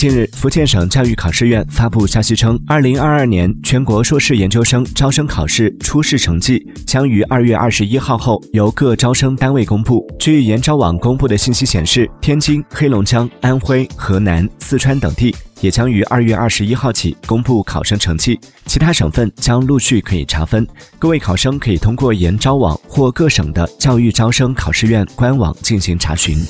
近日福建省教育考试院发布消息称二零二二年全国硕士研究生招生考试初试成绩将于二月二十一号后由各招生单位公布。据研招网公布的信息显示天津黑龙江安徽河南四川等地也将于二月二十一号起公布考生成绩。其他省份将陆续可以查分。各位考生可以通过研招网或各省的教育招生考试院官网进行查询。